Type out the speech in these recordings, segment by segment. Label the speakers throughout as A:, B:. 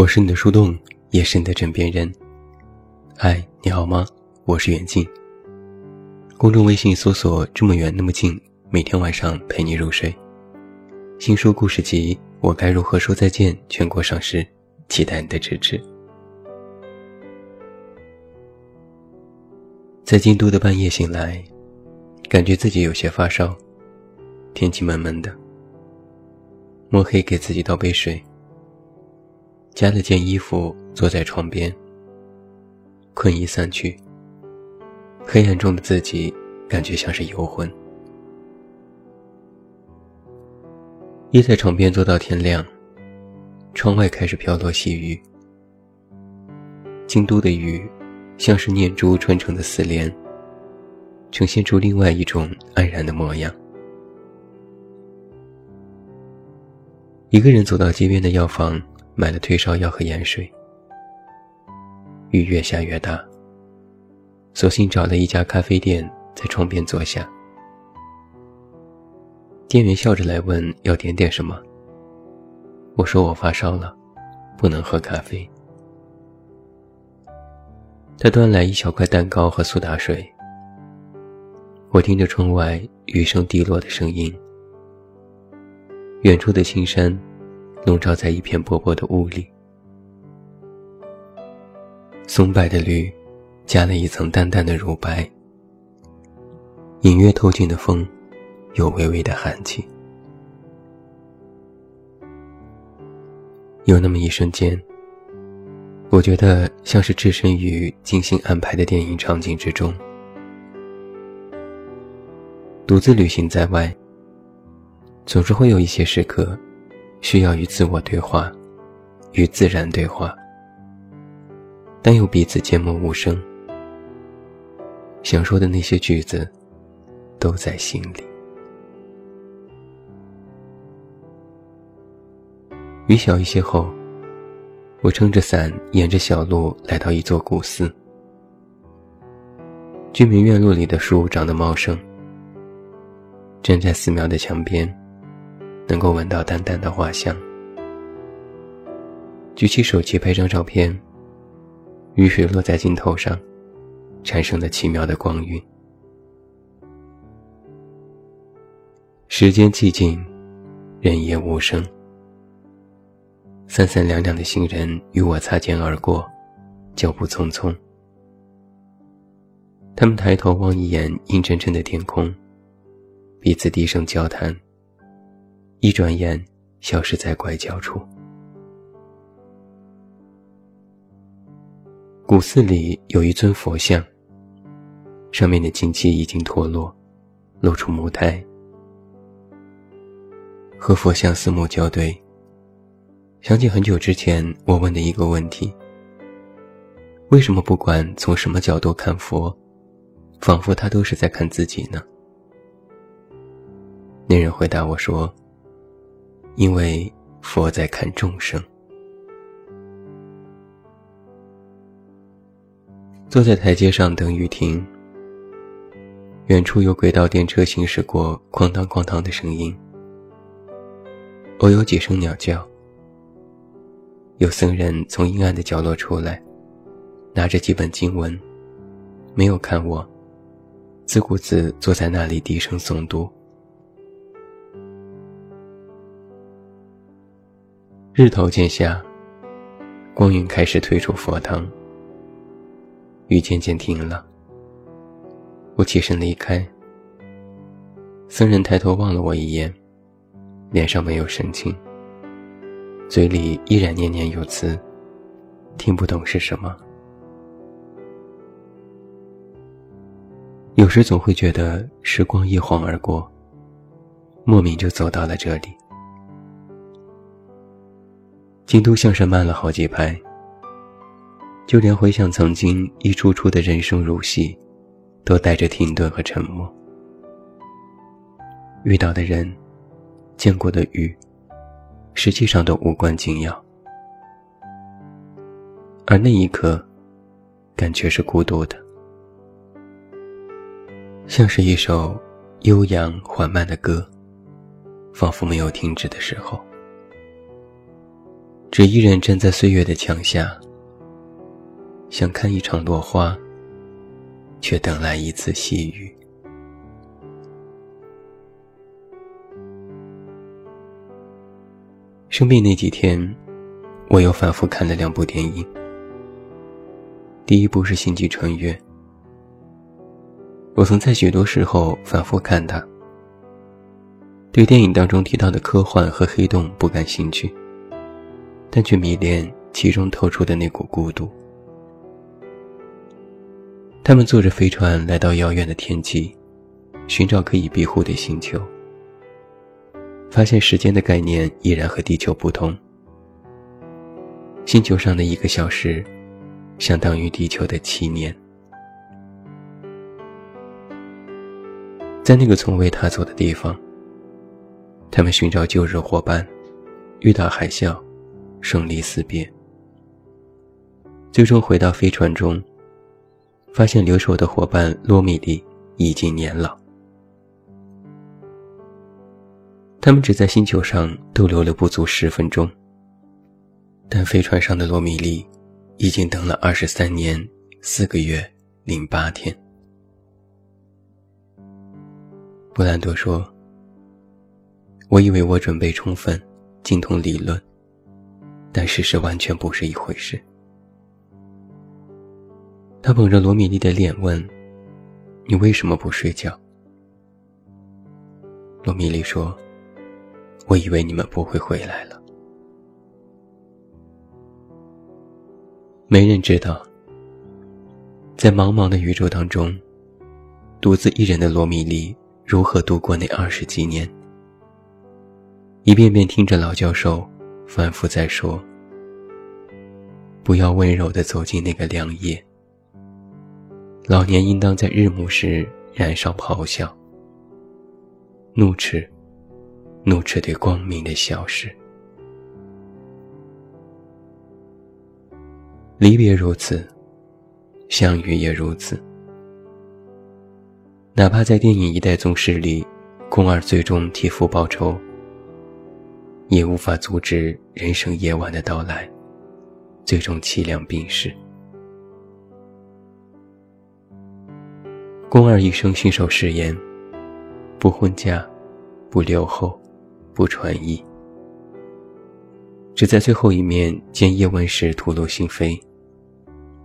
A: 我是你的树洞，也是你的枕边人。嗨，你好吗？我是远近。公众微信搜索“这么远那么近”，每天晚上陪你入睡。新书故事集《我该如何说再见》全国上市，期待你的支持。在京都的半夜醒来，感觉自己有些发烧，天气闷闷的。摸黑给自己倒杯水。加了件衣服，坐在床边。困意散去，黑暗中的自己感觉像是游魂。依在床边坐到天亮，窗外开始飘落细雨。京都的雨，像是念珠串成的丝帘，呈现出另外一种安然的模样。一个人走到街边的药房。买了退烧药和盐水，雨越下越大。索性找了一家咖啡店，在窗边坐下。店员笑着来问要点点什么。我说我发烧了，不能喝咖啡。他端来一小块蛋糕和苏打水。我听着窗外雨声滴落的声音，远处的青山。笼罩在一片薄薄的雾里，松柏的绿，加了一层淡淡的乳白，隐约透进的风，有微微的寒气。有那么一瞬间，我觉得像是置身于精心安排的电影场景之中，独自旅行在外，总是会有一些时刻。需要与自我对话，与自然对话，但又彼此缄默无声。想说的那些句子，都在心里。雨小一些后，我撑着伞，沿着小路来到一座古寺。居民院落里的树长得茂盛，站在寺庙的墙边。能够闻到淡淡的花香。举起手机拍张照片，雨水落在镜头上，产生了奇妙的光晕。时间寂静，人也无声。三三两两的行人与我擦肩而过，脚步匆匆。他们抬头望一眼阴沉沉的天空，彼此低声交谈。一转眼，消失在拐角处。古寺里有一尊佛像，上面的金漆已经脱落，露出木胎。和佛像四目交对，想起很久之前我问的一个问题：为什么不管从什么角度看佛，仿佛他都是在看自己呢？那人回答我说。因为佛在看众生，坐在台阶上等雨停。远处有轨道电车行驶过，哐当哐当的声音。偶有几声鸟叫。有僧人从阴暗的角落出来，拿着几本经文，没有看我，自顾自坐在那里低声诵读。日头渐下，光晕开始退出佛堂，雨渐渐停了。我起身离开，僧人抬头望了我一眼，脸上没有神情，嘴里依然念念有词，听不懂是什么。有时总会觉得时光一晃而过，莫名就走到了这里。京都像是慢了好几拍，就连回想曾经一出出的人生如戏，都带着停顿和沉默。遇到的人，见过的雨，实际上都无关紧要，而那一刻，感觉是孤独的，像是一首悠扬缓慢的歌，仿佛没有停止的时候。只一人站在岁月的墙下，想看一场落花，却等来一次细雨。生病那几天，我又反复看了两部电影。第一部是《星际穿越》，我曾在许多时候反复看它。对电影当中提到的科幻和黑洞不感兴趣，但却迷恋其中透出的那股孤独。他们坐着飞船来到遥远的天际，寻找可以庇护的星球。发现时间的概念依然和地球不同。星球上的一个小时，相当于地球的七年。在那个从未踏足的地方，他们寻找旧日伙伴，遇到海啸，生离死别，最终回到飞船中，发现留守的伙伴罗米莉已经年老。他们只在星球上逗留了不足十分钟，但飞船上的罗米莉已经等了二十三年四个月零八天。布兰多说：“我以为我准备充分，精通理论，但事实完全不是一回事。”他捧着罗米莉的脸问：“你为什么不睡觉？”罗米莉说。我以为你们不会回来了。没人知道，在茫茫的宇宙当中，独自一人的罗米莉如何度过那二十几年。一遍遍听着老教授反复在说：“不要温柔的走进那个凉夜。老年应当在日暮时燃烧咆哮、怒斥。”怒斥对光明的消失。离别如此，相遇也如此。哪怕在电影《一代宗师》里，宫二最终替父报仇，也无法阻止人生夜晚的到来，最终凄凉病逝。宫二一生信守誓言，不婚嫁，不留后。不传艺，只在最后一面见叶问时吐露心扉。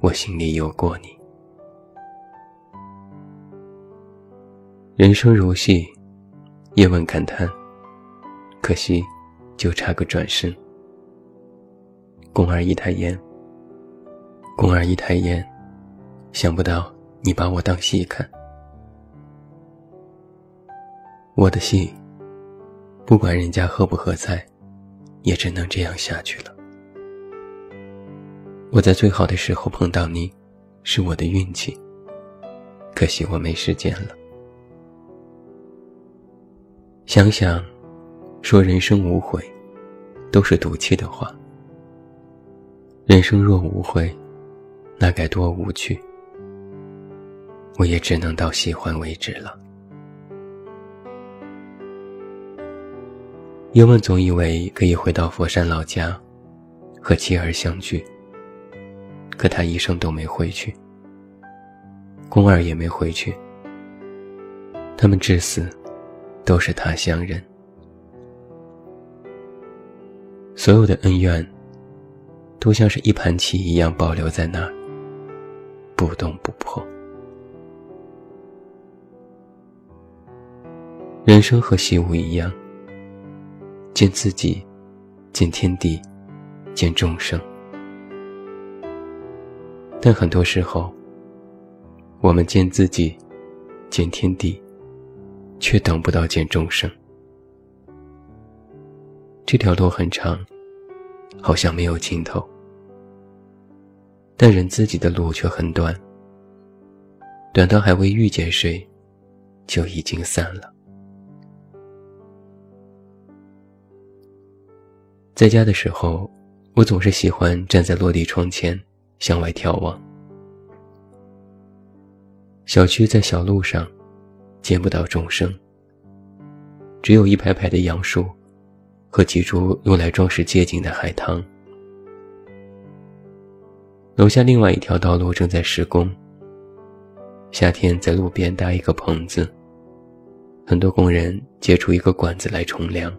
A: 我心里有过你。人生如戏，叶问感叹：可惜，就差个转身。宫二一抬眼，宫二一抬眼，想不到你把我当戏看，我的戏。不管人家喝不喝彩，也只能这样下去了。我在最好的时候碰到你，是我的运气。可惜我没时间了。想想，说人生无悔，都是赌气的话。人生若无悔，那该多无趣。我也只能到喜欢为止了。叶问总以为可以回到佛山老家，和妻儿相聚。可他一生都没回去，宫儿也没回去。他们至死都是他乡人，所有的恩怨都像是一盘棋一样保留在那儿，不动不破。人生和习武一样。见自己，见天地，见众生。但很多时候，我们见自己，见天地，却等不到见众生。这条路很长，好像没有尽头。但人自己的路却很短，短到还未遇见谁，就已经散了。在家的时候，我总是喜欢站在落地窗前向外眺望。小区在小路上，见不到众生，只有一排排的杨树和几株用来装饰街景的海棠楼下另外一条道路正在施工。夏天在路边搭一个棚子，很多工人接出一个管子来冲凉。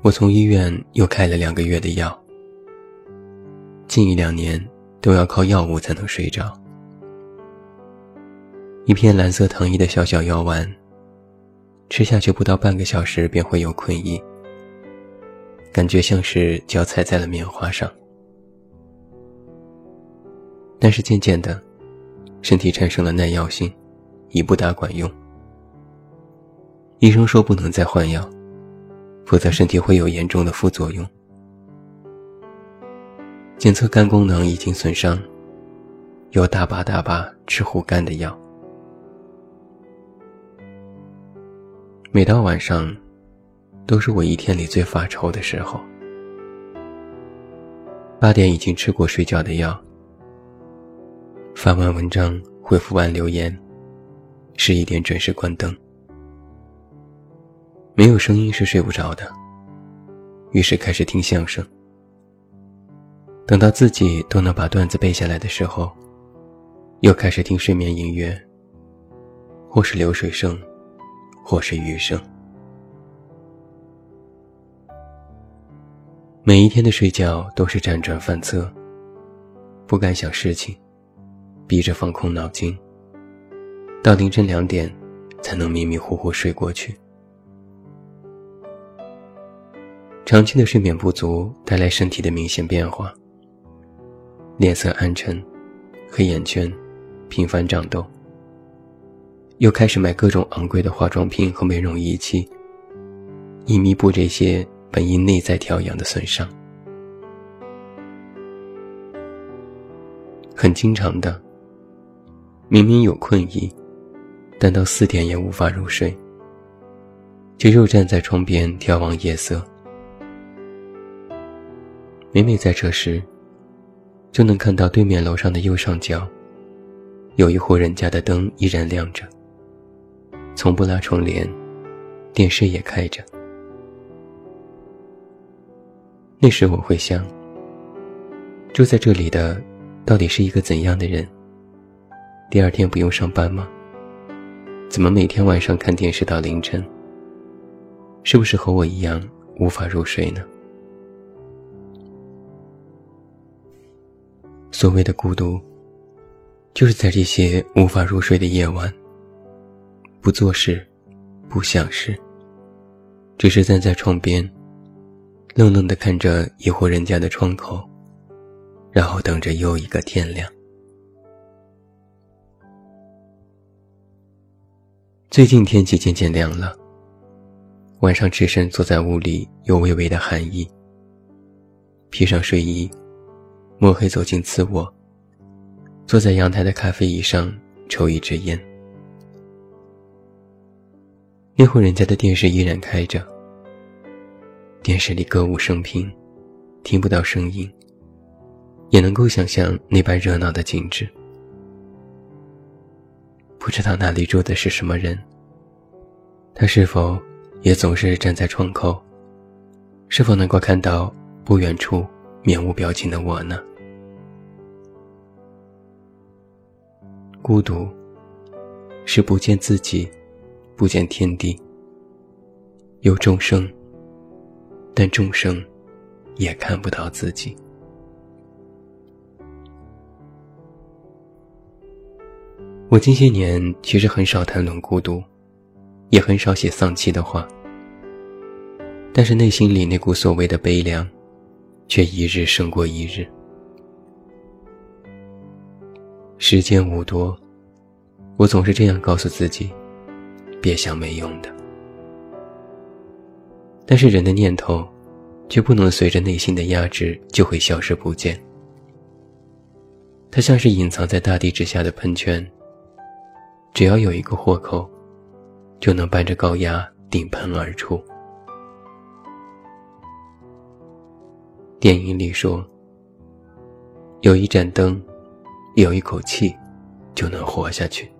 A: 我从医院又开了两个月的药，近一两年都要靠药物才能睡着。一片蓝色糖衣的小小药丸，吃下去不到半个小时便会有困意，感觉像是脚踩在了棉花上。但是渐渐的，身体产生了耐药性，已不大管用。医生说不能再换药。否则身体会有严重的副作用。检测肝功能已经损伤，有大把大把吃护肝的药。每到晚上，都是我一天里最发愁的时候。八点已经吃过睡觉的药，发完文章，回复完留言，十一点准时关灯。没有声音是睡不着的，于是开始听相声。等到自己都能把段子背下来的时候，又开始听睡眠音乐，或是流水声，或是余生。每一天的睡觉都是辗转反侧，不敢想事情，逼着放空脑筋，到凌晨两点才能迷迷糊糊睡过去。长期的睡眠不足带来身体的明显变化：脸色暗沉、黑眼圈、频繁长痘。又开始买各种昂贵的化妆品和美容仪器，以弥补这些本应内在调养的损伤。很经常的，明明有困意，但到四点也无法入睡，就又站在窗边眺望夜色。每每在这时，就能看到对面楼上的右上角，有一户人家的灯依然亮着，从不拉窗帘，电视也开着。那时我会想，住在这里的到底是一个怎样的人？第二天不用上班吗？怎么每天晚上看电视到凌晨？是不是和我一样无法入睡呢？所谓的孤独，就是在这些无法入睡的夜晚，不做事，不想事，只是站在窗边，愣愣地看着一户人家的窗口，然后等着又一个天亮。最近天气渐渐凉了，晚上只身坐在屋里，有微微的寒意，披上睡衣。摸黑走进次卧，坐在阳台的咖啡椅上抽一支烟。那户人家的电视依然开着，电视里歌舞升平，听不到声音，也能够想象那般热闹的景致。不知道那里住的是什么人，他是否也总是站在窗口？是否能够看到不远处面无表情的我呢？孤独，是不见自己，不见天地。有众生，但众生也看不到自己。我近些年其实很少谈论孤独，也很少写丧气的话，但是内心里那股所谓的悲凉，却一日胜过一日。时间无多，我总是这样告诉自己：别想没用的。但是人的念头，却不能随着内心的压制就会消失不见。它像是隐藏在大地之下的喷泉，只要有一个豁口，就能伴着高压顶喷而出。电影里说，有一盏灯。有一口气，就能活下去。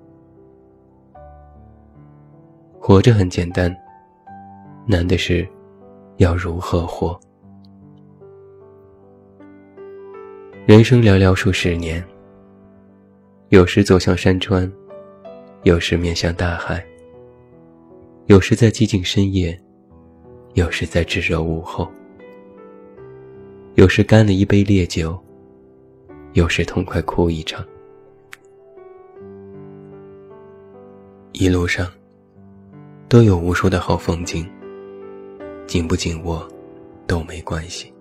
A: 活着很简单难的是要如何活。人生寥寥数十年有时走向山川有时面向大海有时在寂静深夜有时在炙热午后。有时干了一杯烈酒有时痛快哭一场。一路上都有无数的好风景，紧不紧握都没关系。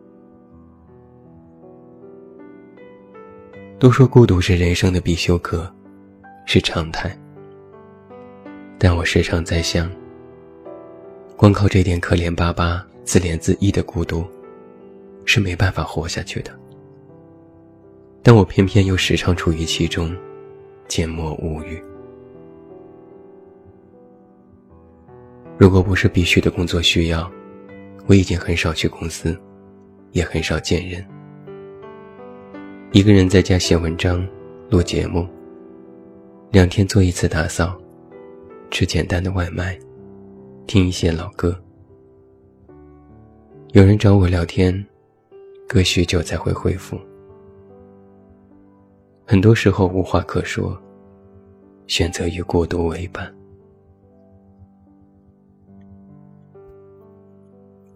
A: 都说孤独是人生的必修课，是常态。但我时常在想，光靠这点可怜巴巴、自怜自艾的孤独，是没办法活下去的。但我偏偏又时常处于其中，缄默无语。如果不是必须的工作需要，我已经很少去公司，也很少见人。一个人在家写文章、录节目，两天做一次打扫，吃简单的外卖，听一些老歌。有人找我聊天，隔许久才会回复。很多时候无话可说，选择与孤独为伴。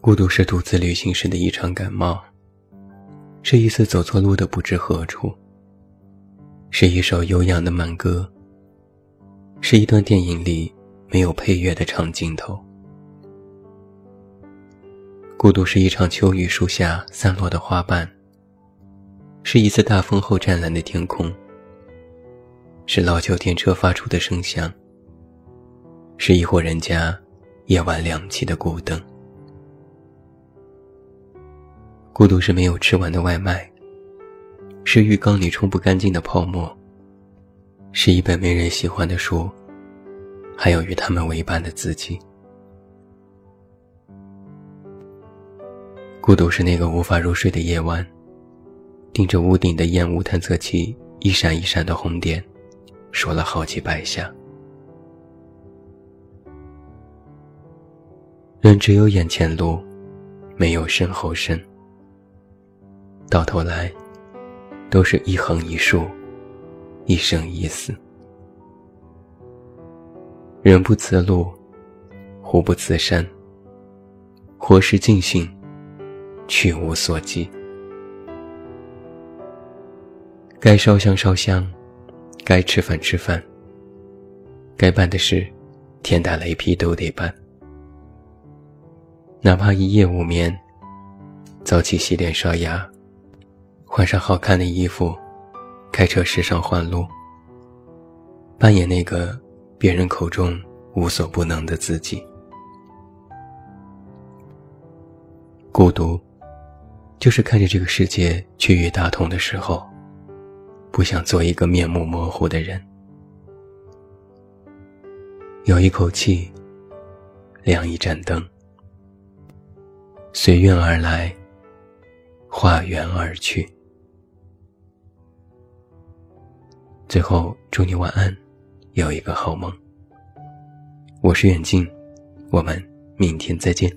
A: 孤独是独自旅行时的一场感冒。是一次走错路的不知何处，是一首悠扬的慢歌，是一段电影里没有配乐的长镜头。孤独是一场秋雨树下散落的花瓣，是一次大风后湛蓝的天空，是老旧电车发出的声响，是一户人家夜晚亮起的孤灯。孤独是没有吃完的外卖，是浴缸里冲不干净的泡沫，是一本没人喜欢的书，还有与他们为伴的自己。孤独是那个无法入睡的夜晚，盯着屋顶的烟雾探测器一闪一闪的红点，说了好几百下。人只有眼前路，没有身后身。到头来，都是一横一竖，一生一死。人不辞路，虎不辞山。活时尽兴，去无所寄。该烧香烧香，该吃饭吃饭。该办的事，天打雷劈都得办。哪怕一夜无眠，早起洗脸刷牙。换上好看的衣服，开车时尚换路，扮演那个别人口中无所不能的自己。孤独，就是看着这个世界趋于大同的时候，不想做一个面目模糊的人。有一口气，亮一盏灯，随缘而来，化缘而去。最后，祝你晚安，有一个好梦。我是远近，我们明天再见。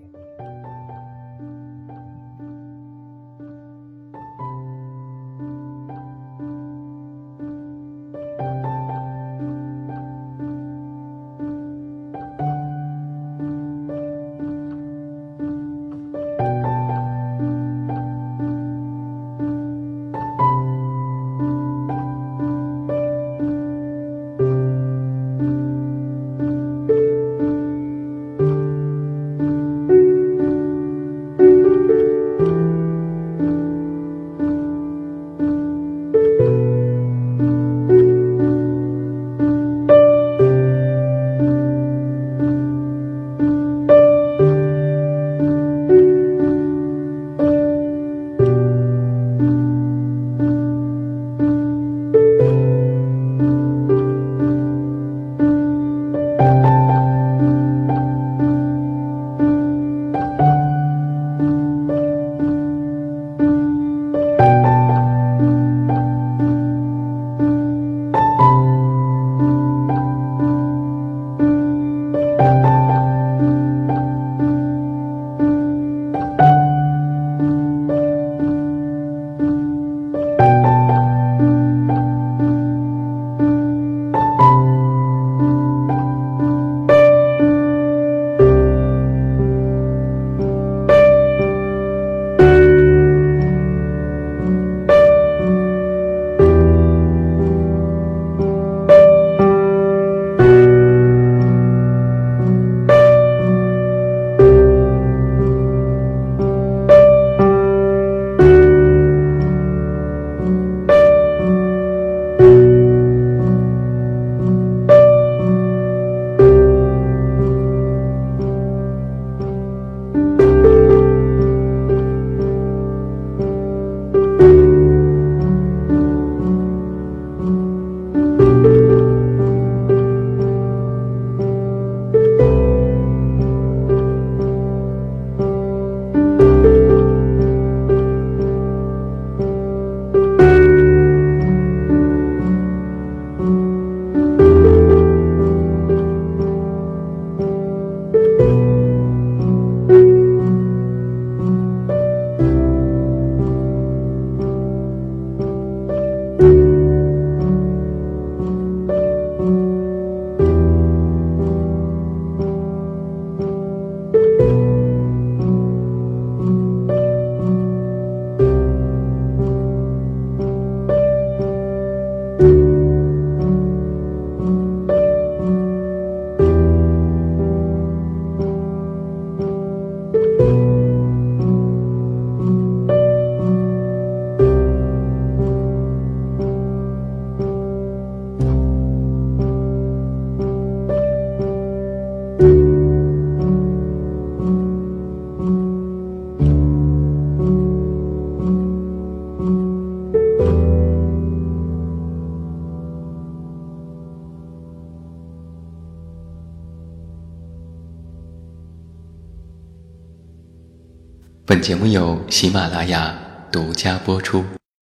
A: 本节目由喜马拉雅独家播出。